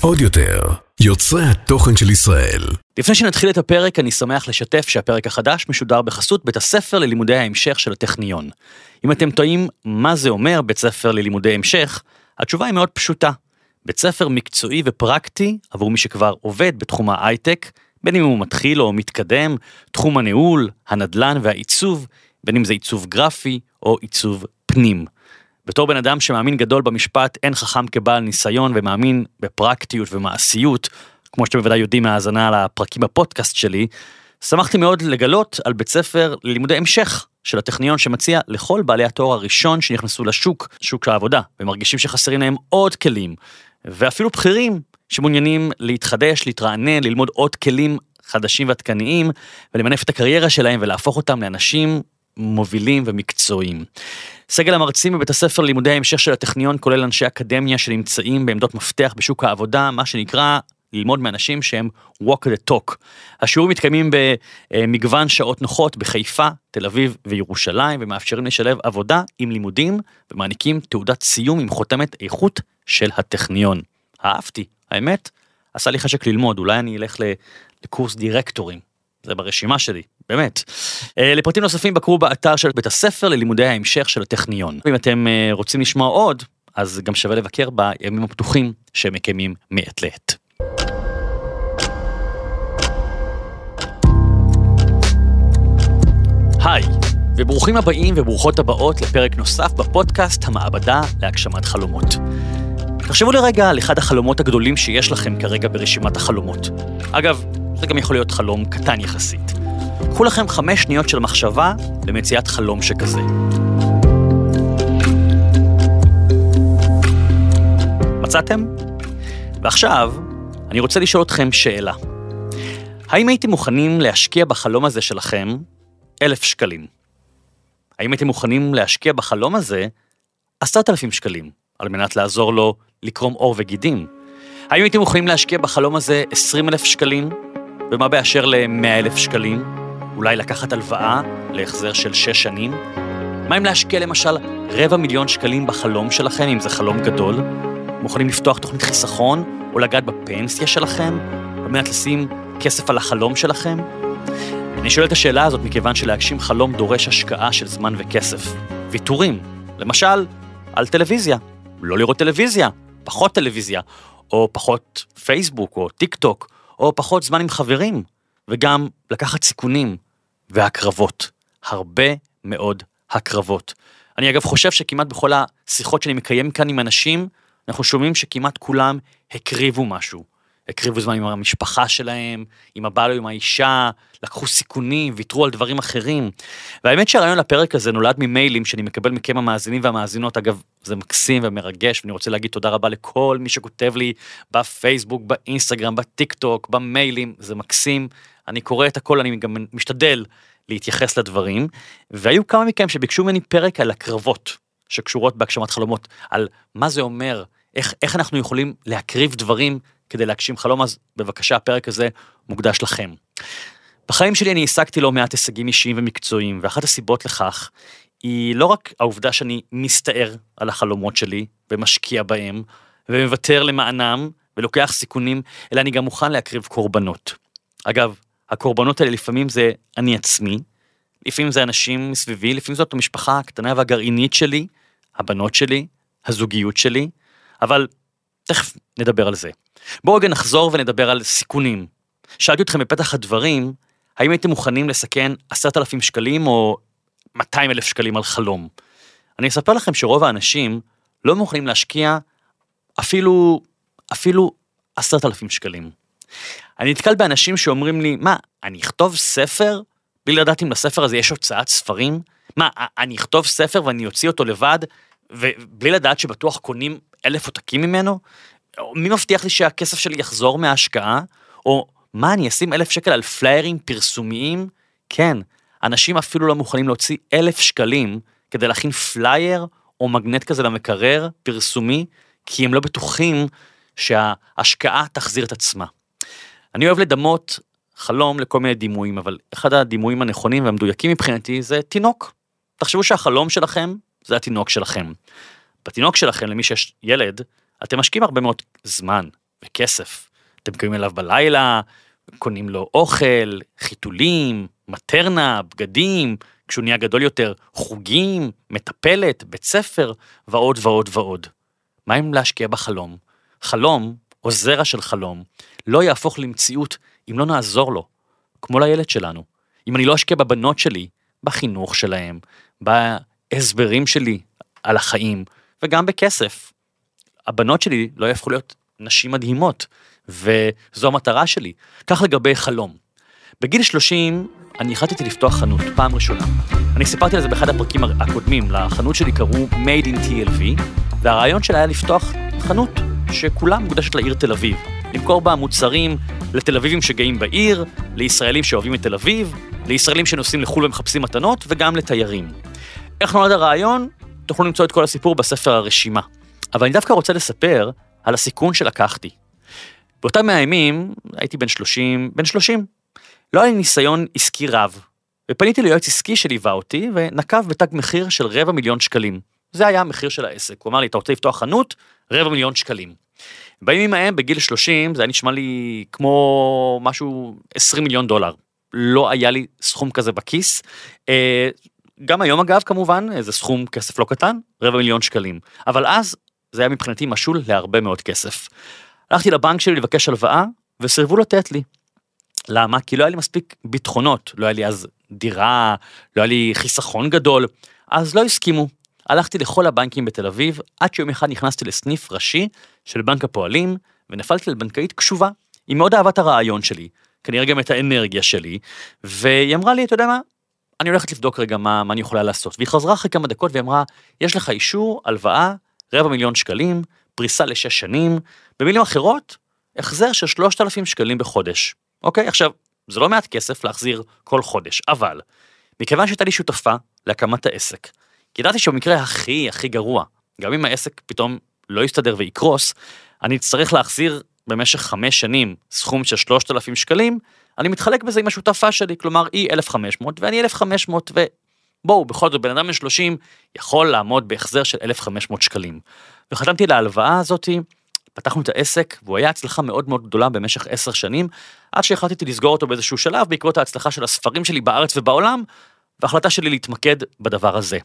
עוד יותר, יוצרי התוכן של ישראל. לפני שנתחיל את הפרק, אני שמח לשתף שהפרק החדש משודר בחסות בית הספר ללימודי ההמשך של הטכניון. אם אתם טועים מה זה אומר בית ספר ללימודי המשך, התשובה היא מאוד פשוטה. בית ספר מקצועי ופרקטי עבור מי שכבר עובד בתחום ההייטק, בין אם הוא מתחיל או מתקדם, תחום הניהול, הנדל"ן והעיצוב, בין אם זה עיצוב גרפי או עיצוב פנים. בתור בן אדם שמאמין גדול במשפט אין חכם כבעל ניסיון ומאמין בפרקטיות ומעשיות, כמו שאתם בוודאי יודעים מהאזנה לפרקים בפודקאסט שלי, שמחתי מאוד לגלות על בית ספר ללימודי המשך של הטכניון שמציע לכל בעלי התואר הראשון שנכנסו לשוק, שוק העבודה, ומרגישים שחסרים להם עוד כלים, ואפילו בכירים שמעוניינים להתחדש, להתרענן, ללמוד עוד כלים חדשים ועדכניים, ולמנף את הקריירה שלהם ולהפוך אותם לאנשים מובילים ומקצועיים. סגל המרצים בבית הספר ללימודי ההמשך של הטכניון כולל אנשי אקדמיה שנמצאים בעמדות מפתח בשוק העבודה, מה שנקרא ללמוד מאנשים שהם walk the talk. השיעורים מתקיימים במגוון שעות נוחות בחיפה, תל אביב וירושלים ומאפשרים לשלב עבודה עם לימודים ומעניקים תעודת סיום עם חותמת איכות של הטכניון. אהבתי, האמת, עשה לי חשק ללמוד, אולי אני אלך לקורס דירקטורים. זה ברשימה שלי, באמת. אה, לפרטים נוספים בקרו באתר של בית הספר ללימודי ההמשך של הטכניון. אם אתם אה, רוצים לשמוע עוד, אז גם שווה לבקר בימים הפתוחים שהם מקיימים מעת לעת. היי, וברוכים הבאים וברוכות הבאות לפרק נוסף בפודקאסט המעבדה להגשמת חלומות. תחשבו לרגע על אחד החלומות הגדולים שיש לכם כרגע ברשימת החלומות. אגב, זה גם יכול להיות חלום קטן יחסית. קחו לכם חמש שניות של מחשבה למציאת חלום שכזה. מצאתם? ועכשיו, אני רוצה לשאול אתכם שאלה. האם הייתם מוכנים להשקיע בחלום הזה שלכם אלף שקלים? האם הייתם מוכנים להשקיע בחלום הזה עשרת אלפים שקלים, על מנת לעזור לו לקרום עור וגידים? האם הייתם מוכנים להשקיע בחלום הזה עשרים אלף שקלים? ומה באשר ל-100 אלף שקלים? אולי לקחת הלוואה להחזר של 6 שנים? מה אם להשקיע למשל רבע מיליון שקלים בחלום שלכם, אם זה חלום גדול? מוכנים לפתוח תוכנית חיסכון או לגעת בפנסיה שלכם, על מנת לשים כסף על החלום שלכם? אני שואל את השאלה הזאת מכיוון שלהגשים חלום דורש השקעה של זמן וכסף. ויתורים, למשל, על טלוויזיה. לא לראות טלוויזיה, פחות טלוויזיה, או פחות פייסבוק או טיק טוק, או פחות זמן עם חברים, וגם לקחת סיכונים והקרבות. הרבה מאוד הקרבות. אני אגב חושב שכמעט בכל השיחות שאני מקיים כאן עם אנשים, אנחנו שומעים שכמעט כולם הקריבו משהו. הקריבו זמן עם המשפחה שלהם, עם הבעל או עם האישה, לקחו סיכונים, ויתרו על דברים אחרים. והאמת שהרעיון לפרק הזה נולד ממיילים שאני מקבל מכם המאזינים והמאזינות, אגב, זה מקסים ומרגש, ואני רוצה להגיד תודה רבה לכל מי שכותב לי בפייסבוק, באינסטגרם, בטיק טוק, במיילים, זה מקסים. אני קורא את הכל, אני גם משתדל להתייחס לדברים, והיו כמה מכם שביקשו ממני פרק על הקרבות שקשורות בהגשמת חלומות, על מה זה אומר, איך, איך אנחנו יכולים להקריב דברים כדי להגשים חלום, אז בבקשה, הפרק הזה מוקדש לכם. בחיים שלי אני השגתי לא מעט הישגים אישיים ומקצועיים, ואחת הסיבות לכך היא לא רק העובדה שאני מסתער על החלומות שלי ומשקיע בהם, ומוותר למענם ולוקח סיכונים, אלא אני גם מוכן להקריב קורבנות. אגב, הקורבנות האלה לפעמים זה אני עצמי, לפעמים זה אנשים מסביבי, לפעמים זאת המשפחה הקטנה והגרעינית שלי, הבנות שלי, הזוגיות שלי, אבל תכף נדבר על זה. בואו רגע נחזור ונדבר על סיכונים. שאלתי אתכם בפתח הדברים, האם הייתם מוכנים לסכן עשרת אלפים שקלים או 200 אלף שקלים על חלום? אני אספר לכם שרוב האנשים לא מוכנים להשקיע אפילו, אפילו עשרת אלפים שקלים. אני נתקל באנשים שאומרים לי, מה, אני אכתוב ספר בלי לדעת אם לספר הזה יש הוצאת ספרים? מה, אני אכתוב ספר ואני אוציא אותו לבד, ובלי לדעת שבטוח קונים אלף עותקים ממנו? מי מבטיח לי שהכסף שלי יחזור מההשקעה? או מה, אני אשים אלף שקל על פליירים פרסומיים? כן, אנשים אפילו לא מוכנים להוציא אלף שקלים כדי להכין פלייר או מגנט כזה למקרר פרסומי, כי הם לא בטוחים שההשקעה תחזיר את עצמה. אני אוהב לדמות חלום לכל מיני דימויים, אבל אחד הדימויים הנכונים והמדויקים מבחינתי זה תינוק. תחשבו שהחלום שלכם זה התינוק שלכם. בתינוק שלכם, למי שיש ילד, אתם משקיעים הרבה מאוד זמן וכסף. אתם קמים אליו בלילה, קונים לו אוכל, חיתולים, מטרנה, בגדים, כשהוא נהיה גדול יותר, חוגים, מטפלת, בית ספר, ועוד ועוד ועוד. מה אם להשקיע בחלום? חלום, או זרע של חלום, לא יהפוך למציאות אם לא נעזור לו, כמו לילד שלנו. אם אני לא אשקיע בבנות שלי, בחינוך שלהם, בהסברים שלי על החיים, וגם בכסף. הבנות שלי לא יהפכו להיות נשים מדהימות, וזו המטרה שלי. כך לגבי חלום. בגיל 30 אני החלטתי לפתוח חנות, פעם ראשונה. אני סיפרתי על זה באחד הפרקים הקודמים, לחנות שלי קראו Made in TLV, והרעיון שלה היה לפתוח חנות שכולה מוקדשת לעיר תל אביב. למכור בה מוצרים לתל אביבים שגאים בעיר, לישראלים שאוהבים את תל אביב, לישראלים שנוסעים לחו"ל ומחפשים מתנות, וגם לתיירים. איך נולד הרעיון? תוכלו למצוא את כל הסיפור בספר הרשימה. אבל אני דווקא רוצה לספר על הסיכון שלקחתי. באותם מהימים הייתי בן 30, בן 30. לא היה לי ניסיון עסקי רב, ופניתי ליועץ עסקי שליווה אותי ונקב בתג מחיר של רבע מיליון שקלים. זה היה המחיר של העסק. הוא אמר לי, אתה רוצה לפתוח חנות? רבע מיליון שקלים. בימים ההם, בגיל 30, זה היה נשמע לי כמו משהו 20 מיליון דולר. לא היה לי סכום כזה בכיס. גם היום אגב, כמובן, זה סכום כסף לא קטן, רבע מיליון שקלים. אבל אז זה היה מבחינתי משול להרבה מאוד כסף. הלכתי לבנק שלי לבקש הלוואה, וסירבו לתת לי. למה? כי לא היה לי מספיק ביטחונות, לא היה לי אז דירה, לא היה לי חיסכון גדול, אז לא הסכימו. הלכתי לכל הבנקים בתל אביב, עד שיום אחד נכנסתי לסניף ראשי של בנק הפועלים, ונפלתי לבנקאית קשובה. היא מאוד אהבה את הרעיון שלי, כנראה גם את האנרגיה שלי, והיא אמרה לי, אתה יודע מה, אני הולכת לבדוק רגע מה, מה אני יכולה לעשות. והיא חזרה אחרי כמה דקות והיא אמרה, יש לך אישור, הלוואה, רבע מיליון שקלים, פריסה לשש שנים, במילים אחרות, החזר של 3,000 שקלים בחודש. אוקיי? עכשיו, זה לא מעט כסף להחזיר כל חודש, אבל מכיוון שהייתה לי שותפה להקמת העסק, כי ידעתי שבמקרה הכי הכי גרוע, גם אם העסק פתאום לא יסתדר ויקרוס, אני אצטרך להחזיר במשך חמש שנים סכום של 3,000 שקלים, אני מתחלק בזה עם השותפה שלי, כלומר היא 1,500 ואני 1,500 ובואו, בכל זאת בן אדם בן 30 יכול לעמוד בהחזר של 1,500 שקלים. וחתמתי להלוואה הזאתי, פתחנו את העסק והוא היה הצלחה מאוד מאוד גדולה במשך עשר שנים, עד שהחלטתי לסגור אותו באיזשהו שלב בעקבות ההצלחה של הספרים שלי בארץ ובעולם, וההחלטה שלי להתמקד בדבר הזה.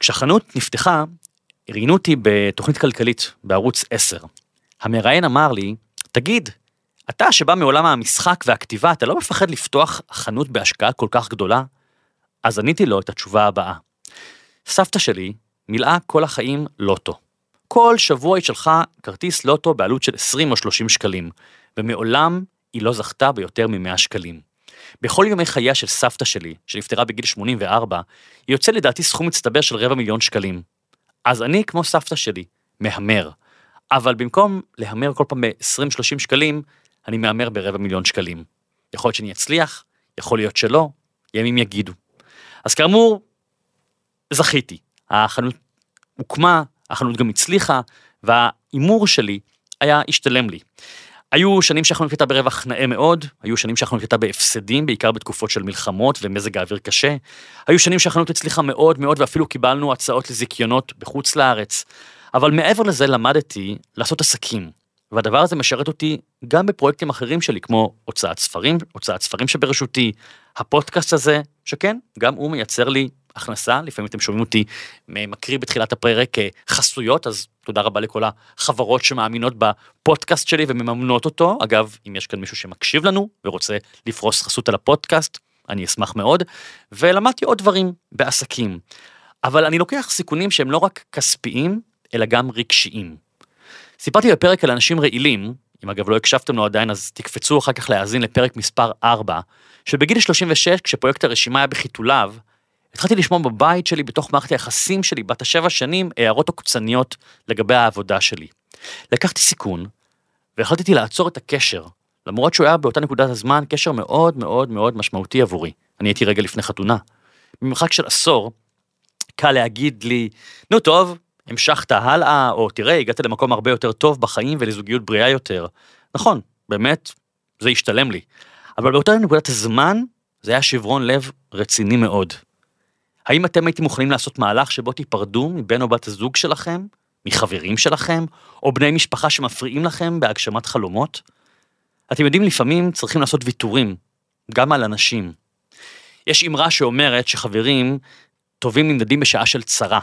כשהחנות נפתחה, ראיינו אותי בתוכנית כלכלית בערוץ 10. המראיין אמר לי, תגיד, אתה שבא מעולם המשחק והכתיבה, אתה לא מפחד לפתוח חנות בהשקעה כל כך גדולה? אז עניתי לו את התשובה הבאה. סבתא שלי מילאה כל החיים לוטו. כל שבוע היא שלחה כרטיס לוטו בעלות של 20 או 30 שקלים, ומעולם היא לא זכתה ביותר מ-100 שקלים. בכל ימי חייה של סבתא שלי, שנפטרה בגיל 84, היא יוצא לדעתי סכום מצטבר של רבע מיליון שקלים. אז אני, כמו סבתא שלי, מהמר. אבל במקום להמר כל פעם ב-20-30 שקלים, אני מהמר ברבע מיליון שקלים. יכול להיות שאני אצליח, יכול להיות שלא, ימים יגידו. אז כאמור, זכיתי. החנות הוקמה, החנות גם הצליחה, וההימור שלי היה השתלם לי. היו שנים שהחנות הייתה ברווח נאה מאוד, היו שנים שהחנות הייתה בהפסדים, בעיקר בתקופות של מלחמות ומזג האוויר קשה. היו שנים שהחנות הצליחה מאוד מאוד ואפילו קיבלנו הצעות לזיכיונות בחוץ לארץ. אבל מעבר לזה למדתי לעשות עסקים, והדבר הזה משרת אותי גם בפרויקטים אחרים שלי, כמו הוצאת ספרים, הוצאת ספרים שברשותי, הפודקאסט הזה, שכן, גם הוא מייצר לי הכנסה, לפעמים אתם שומעים אותי מקריא בתחילת הפרק אה, חסויות, אז תודה רבה לכל החברות שמאמינות בפודקאסט שלי ומממנות אותו. אגב, אם יש כאן מישהו שמקשיב לנו ורוצה לפרוס חסות על הפודקאסט, אני אשמח מאוד. ולמדתי עוד דברים בעסקים. אבל אני לוקח סיכונים שהם לא רק כספיים, אלא גם רגשיים. סיפרתי בפרק על אנשים רעילים, אם אגב לא הקשבתם לו עדיין אז תקפצו אחר כך להאזין לפרק מספר 4, שבגיל 36 כשפרויקט הרשימה היה בחיתוליו, התחלתי לשמוע בבית שלי, בתוך מערכת היחסים שלי, בת השבע שנים, הערות עוקצניות לגבי העבודה שלי. לקחתי סיכון, והחלטתי לעצור את הקשר, למרות שהוא היה באותה נקודת הזמן קשר מאוד מאוד מאוד משמעותי עבורי. אני הייתי רגע לפני חתונה. במרחק של עשור, קל להגיד לי, נו טוב, המשכת הלאה, או תראה, הגעת למקום הרבה יותר טוב בחיים ולזוגיות בריאה יותר. נכון, באמת, זה השתלם לי. אבל באותה נקודת הזמן, זה היה שברון לב רציני מאוד. האם אתם הייתם מוכנים לעשות מהלך שבו תיפרדו מבן או בת הזוג שלכם, מחברים שלכם, או בני משפחה שמפריעים לכם בהגשמת חלומות? אתם יודעים, לפעמים צריכים לעשות ויתורים, גם על אנשים. יש אמרה שאומרת שחברים טובים נמדדים בשעה של צרה.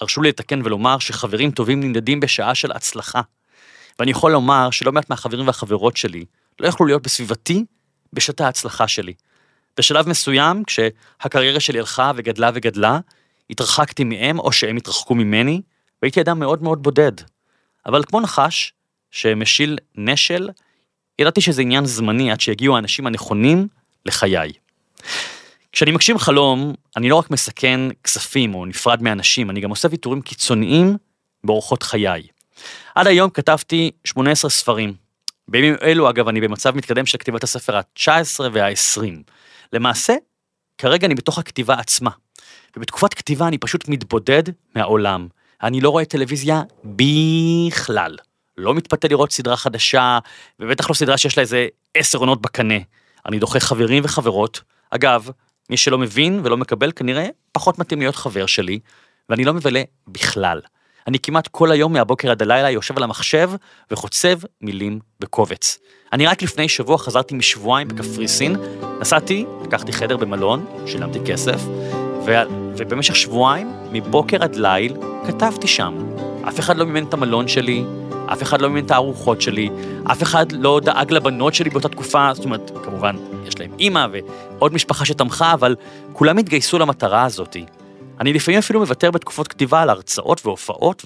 הרשו לי לתקן ולומר שחברים טובים נמדדים בשעה של הצלחה. ואני יכול לומר שלא מעט מהחברים והחברות שלי לא יכלו להיות בסביבתי בשעת ההצלחה שלי. בשלב מסוים, כשהקריירה שלי הלכה וגדלה וגדלה, התרחקתי מהם או שהם התרחקו ממני, והייתי אדם מאוד מאוד בודד. אבל כמו נחש, שמשיל נשל, ידעתי שזה עניין זמני עד שיגיעו האנשים הנכונים לחיי. כשאני מגשים חלום, אני לא רק מסכן כספים או נפרד מאנשים, אני גם עושה ויתורים קיצוניים באורחות חיי. עד היום כתבתי 18 ספרים. בימים אלו, אגב, אני במצב מתקדם של כתיבת הספר ה-19 וה-20. למעשה, כרגע אני בתוך הכתיבה עצמה. ובתקופת כתיבה אני פשוט מתבודד מהעולם. אני לא רואה טלוויזיה בכלל. לא מתפתה לראות סדרה חדשה, ובטח לא סדרה שיש לה איזה עשר עונות בקנה. אני דוחה חברים וחברות. אגב, מי שלא מבין ולא מקבל כנראה פחות מתאים להיות חבר שלי, ואני לא מבלה בכלל. אני כמעט כל היום מהבוקר עד הלילה יושב על המחשב וחוצב מילים בקובץ. אני רק לפני שבוע חזרתי משבועיים בקפריסין, נסעתי, לקחתי חדר במלון, שילמתי כסף, ו... ובמשך שבועיים, מבוקר עד ליל, כתבתי שם. אף אחד לא מימן את המלון שלי, אף אחד לא מימן את הארוחות שלי, אף אחד לא דאג לבנות שלי באותה תקופה, זאת אומרת, כמובן, יש להם אימא ועוד משפחה שתמכה, אבל כולם התגייסו למטרה הזאתי. אני לפעמים אפילו מוותר בתקופות כתיבה על הרצאות והופעות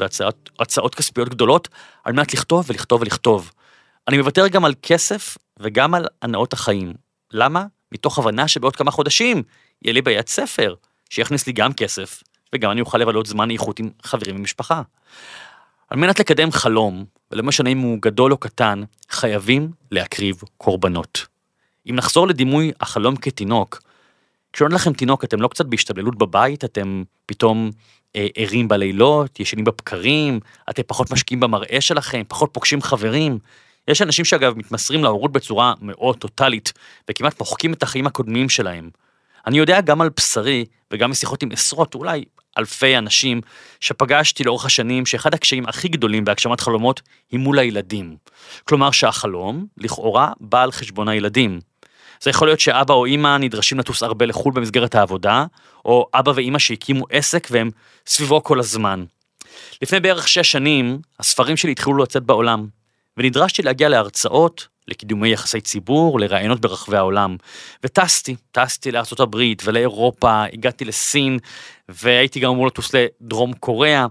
והצעות כספיות גדולות, על מנת לכתוב ולכתוב ולכתוב. אני מוותר גם על כסף וגם על הנאות החיים. למה? מתוך הבנה שבעוד כמה חודשים יהיה לי ביד ספר, שיכניס לי גם כסף, וגם אני אוכל לבלות זמן איכות עם חברים ומשפחה. על מנת לקדם חלום, ולא משנה אם הוא גדול או קטן, חייבים להקריב קורבנות. אם נחזור לדימוי החלום כתינוק, כשנולד לכם תינוק אתם לא קצת בהשתבללות בבית, אתם פתאום אה, ערים בלילות, ישנים בבקרים, אתם פחות משקיעים במראה שלכם, פחות פוגשים חברים. יש אנשים שאגב מתמסרים להורות בצורה מאוד טוטאלית, וכמעט מוחקים את החיים הקודמים שלהם. אני יודע גם על בשרי, וגם משיחות עם עשרות, אולי אלפי אנשים שפגשתי לאורך השנים, שאחד הקשיים הכי גדולים בהגשמת חלומות היא מול הילדים. כלומר שהחלום, לכאורה, בא על חשבון הילדים. זה יכול להיות שאבא או אימא נדרשים לטוס הרבה לחו"ל במסגרת העבודה, או אבא ואימא שהקימו עסק והם סביבו כל הזמן. לפני בערך שש שנים, הספרים שלי התחילו לצאת בעולם, ונדרשתי להגיע להרצאות, לקידומי יחסי ציבור, לראיונות ברחבי העולם. וטסתי, טסתי לארה"ב ולאירופה, הגעתי לסין, והייתי גם אמור לטוס לדרום קוריאה,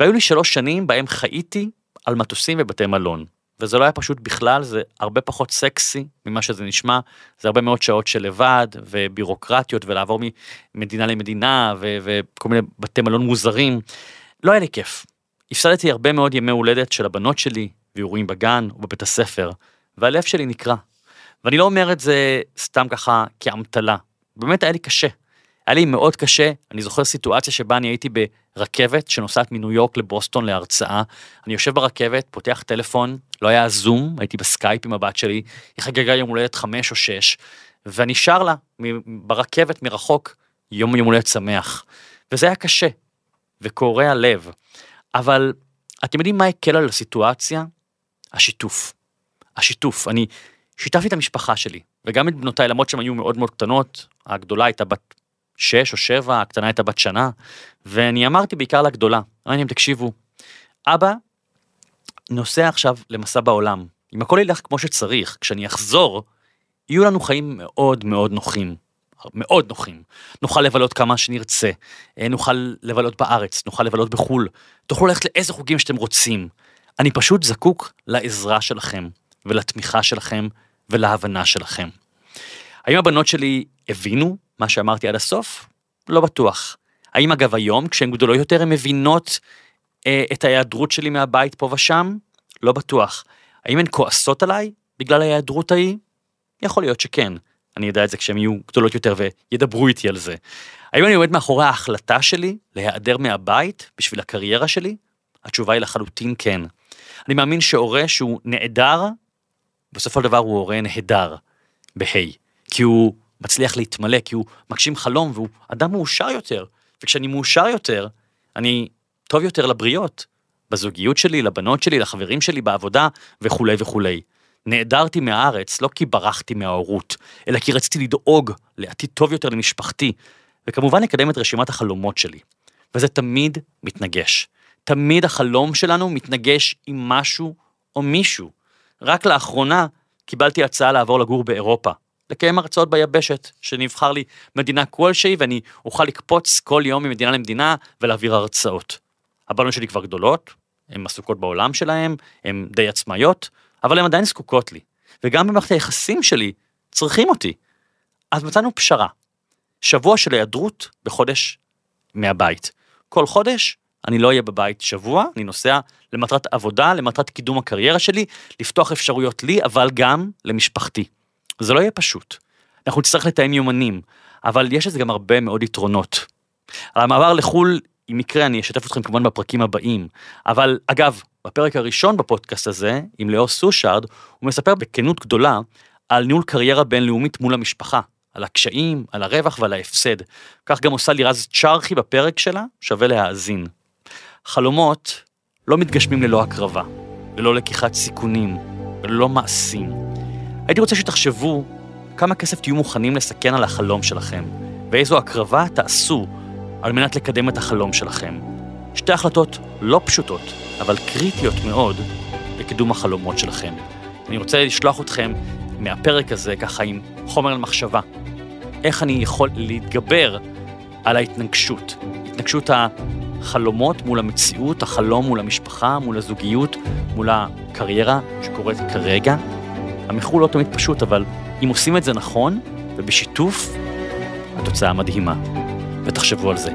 והיו לי שלוש שנים בהם חייתי על מטוסים ובתי מלון. וזה לא היה פשוט בכלל, זה הרבה פחות סקסי ממה שזה נשמע, זה הרבה מאוד שעות של לבד, ובירוקרטיות, ולעבור ממדינה למדינה, ו- וכל מיני בתי מלון מוזרים. לא היה לי כיף. הפסדתי הרבה מאוד ימי הולדת של הבנות שלי, ואירועים בגן או בבית הספר, והלב שלי נקרע. ואני לא אומר את זה סתם ככה כאמתלה, באמת היה לי קשה. היה לי מאוד קשה, אני זוכר סיטואציה שבה אני הייתי ברכבת שנוסעת מניו יורק לבוסטון להרצאה, אני יושב ברכבת, פותח טלפון, לא היה זום, הייתי בסקייפ עם הבת שלי, היא חגגה יום הולדת חמש או שש, ואני שר לה ברכבת מרחוק, יום יום הולדת שמח. וזה היה קשה, וקורע לב. אבל אתם יודעים מה הקל על הסיטואציה? השיתוף. השיתוף. אני שיתפתי את המשפחה שלי, וגם את בנותיי, למרות שהן היו מאוד מאוד קטנות, הגדולה הייתה בת שש או שבע, הקטנה הייתה בת שנה, ואני אמרתי בעיקר לגדולה, אמרתי להם, תקשיבו, אבא נוסע עכשיו למסע בעולם, אם הכל ילך כמו שצריך, כשאני אחזור, יהיו לנו חיים מאוד מאוד נוחים. מאוד נוחים. נוכל לבלות כמה שנרצה, אה, נוכל לבלות בארץ, נוכל לבלות בחו"ל, תוכלו ללכת לאיזה חוגים שאתם רוצים. אני פשוט זקוק לעזרה שלכם, ולתמיכה שלכם, ולהבנה שלכם. האם הבנות שלי הבינו מה שאמרתי עד הסוף? לא בטוח. האם אגב היום, כשהן גדולות יותר, הן מבינות אה, את ההיעדרות שלי מהבית פה ושם? לא בטוח. האם הן כועסות עליי בגלל ההיעדרות ההיא? יכול להיות שכן. אני אדע את זה כשהן יהיו גדולות יותר וידברו איתי על זה. האם אני עומד מאחורי ההחלטה שלי להיעדר מהבית בשביל הקריירה שלי? התשובה היא לחלוטין כן. אני מאמין שהורה שהוא נעדר, בסופו של דבר הוא הורה נהדר, בה', כי הוא מצליח להתמלא, כי הוא מגשים חלום והוא אדם מאושר יותר. וכשאני מאושר יותר, אני טוב יותר לבריות, בזוגיות שלי, לבנות שלי, לחברים שלי, בעבודה וכולי וכולי. נעדרתי מהארץ לא כי ברחתי מההורות, אלא כי רציתי לדאוג לעתיד טוב יותר למשפחתי, וכמובן לקדם את רשימת החלומות שלי. וזה תמיד מתנגש. תמיד החלום שלנו מתנגש עם משהו או מישהו. רק לאחרונה קיבלתי הצעה לעבור לגור באירופה, לקיים הרצאות ביבשת, שנבחר לי מדינה כלשהי ואני אוכל לקפוץ כל יום ממדינה למדינה ולהעביר הרצאות. הבנות שלי כבר גדולות, הן עסוקות בעולם שלהן, הן די עצמאיות, אבל הן עדיין זקוקות לי. וגם במערכת היחסים שלי צריכים אותי. אז מצאנו פשרה. שבוע של היעדרות בחודש מהבית. כל חודש אני לא אהיה בבית שבוע, אני נוסע למטרת עבודה, למטרת קידום הקריירה שלי, לפתוח אפשרויות לי, אבל גם למשפחתי. זה לא יהיה פשוט. אנחנו נצטרך לתאם יומנים, אבל יש לזה גם הרבה מאוד יתרונות. על המעבר לחו"ל, אם יקרה, אני אשתף אתכם כמובן בפרקים הבאים. אבל אגב, בפרק הראשון בפודקאסט הזה, עם לאו סושארד, הוא מספר בכנות גדולה על ניהול קריירה בינלאומית מול המשפחה, על הקשיים, על הרווח ועל ההפסד. כך גם עושה לירז צ'רחי בפרק שלה, שווה להאזין. חלומות לא מתגשמים ללא הקרבה, ללא לקיחת סיכונים, וללא מעשים. הייתי רוצה שתחשבו כמה כסף תהיו מוכנים לסכן על החלום שלכם, ואיזו הקרבה תעשו על מנת לקדם את החלום שלכם. שתי החלטות לא פשוטות, אבל קריטיות מאוד לקידום החלומות שלכם. אני רוצה לשלוח אתכם מהפרק הזה ככה עם חומר למחשבה. איך אני יכול להתגבר על ההתנגשות, התנגשות החלומות מול המציאות, החלום מול המשפחה, מול הזוגיות, מול הקריירה שקורית כרגע. המחול לא תמיד פשוט, אבל אם עושים את זה נכון ובשיתוף, התוצאה מדהימה. ותחשבו על זה.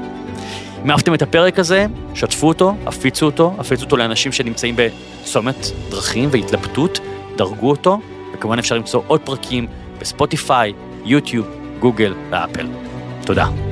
אם אהבתם את הפרק הזה, שתפו אותו, הפיצו אותו, הפיצו אותו לאנשים שנמצאים בצומת דרכים והתלבטות, דרגו אותו, וכמובן אפשר למצוא עוד פרקים בספוטיפיי, יוטיוב, גוגל ואפל. תודה.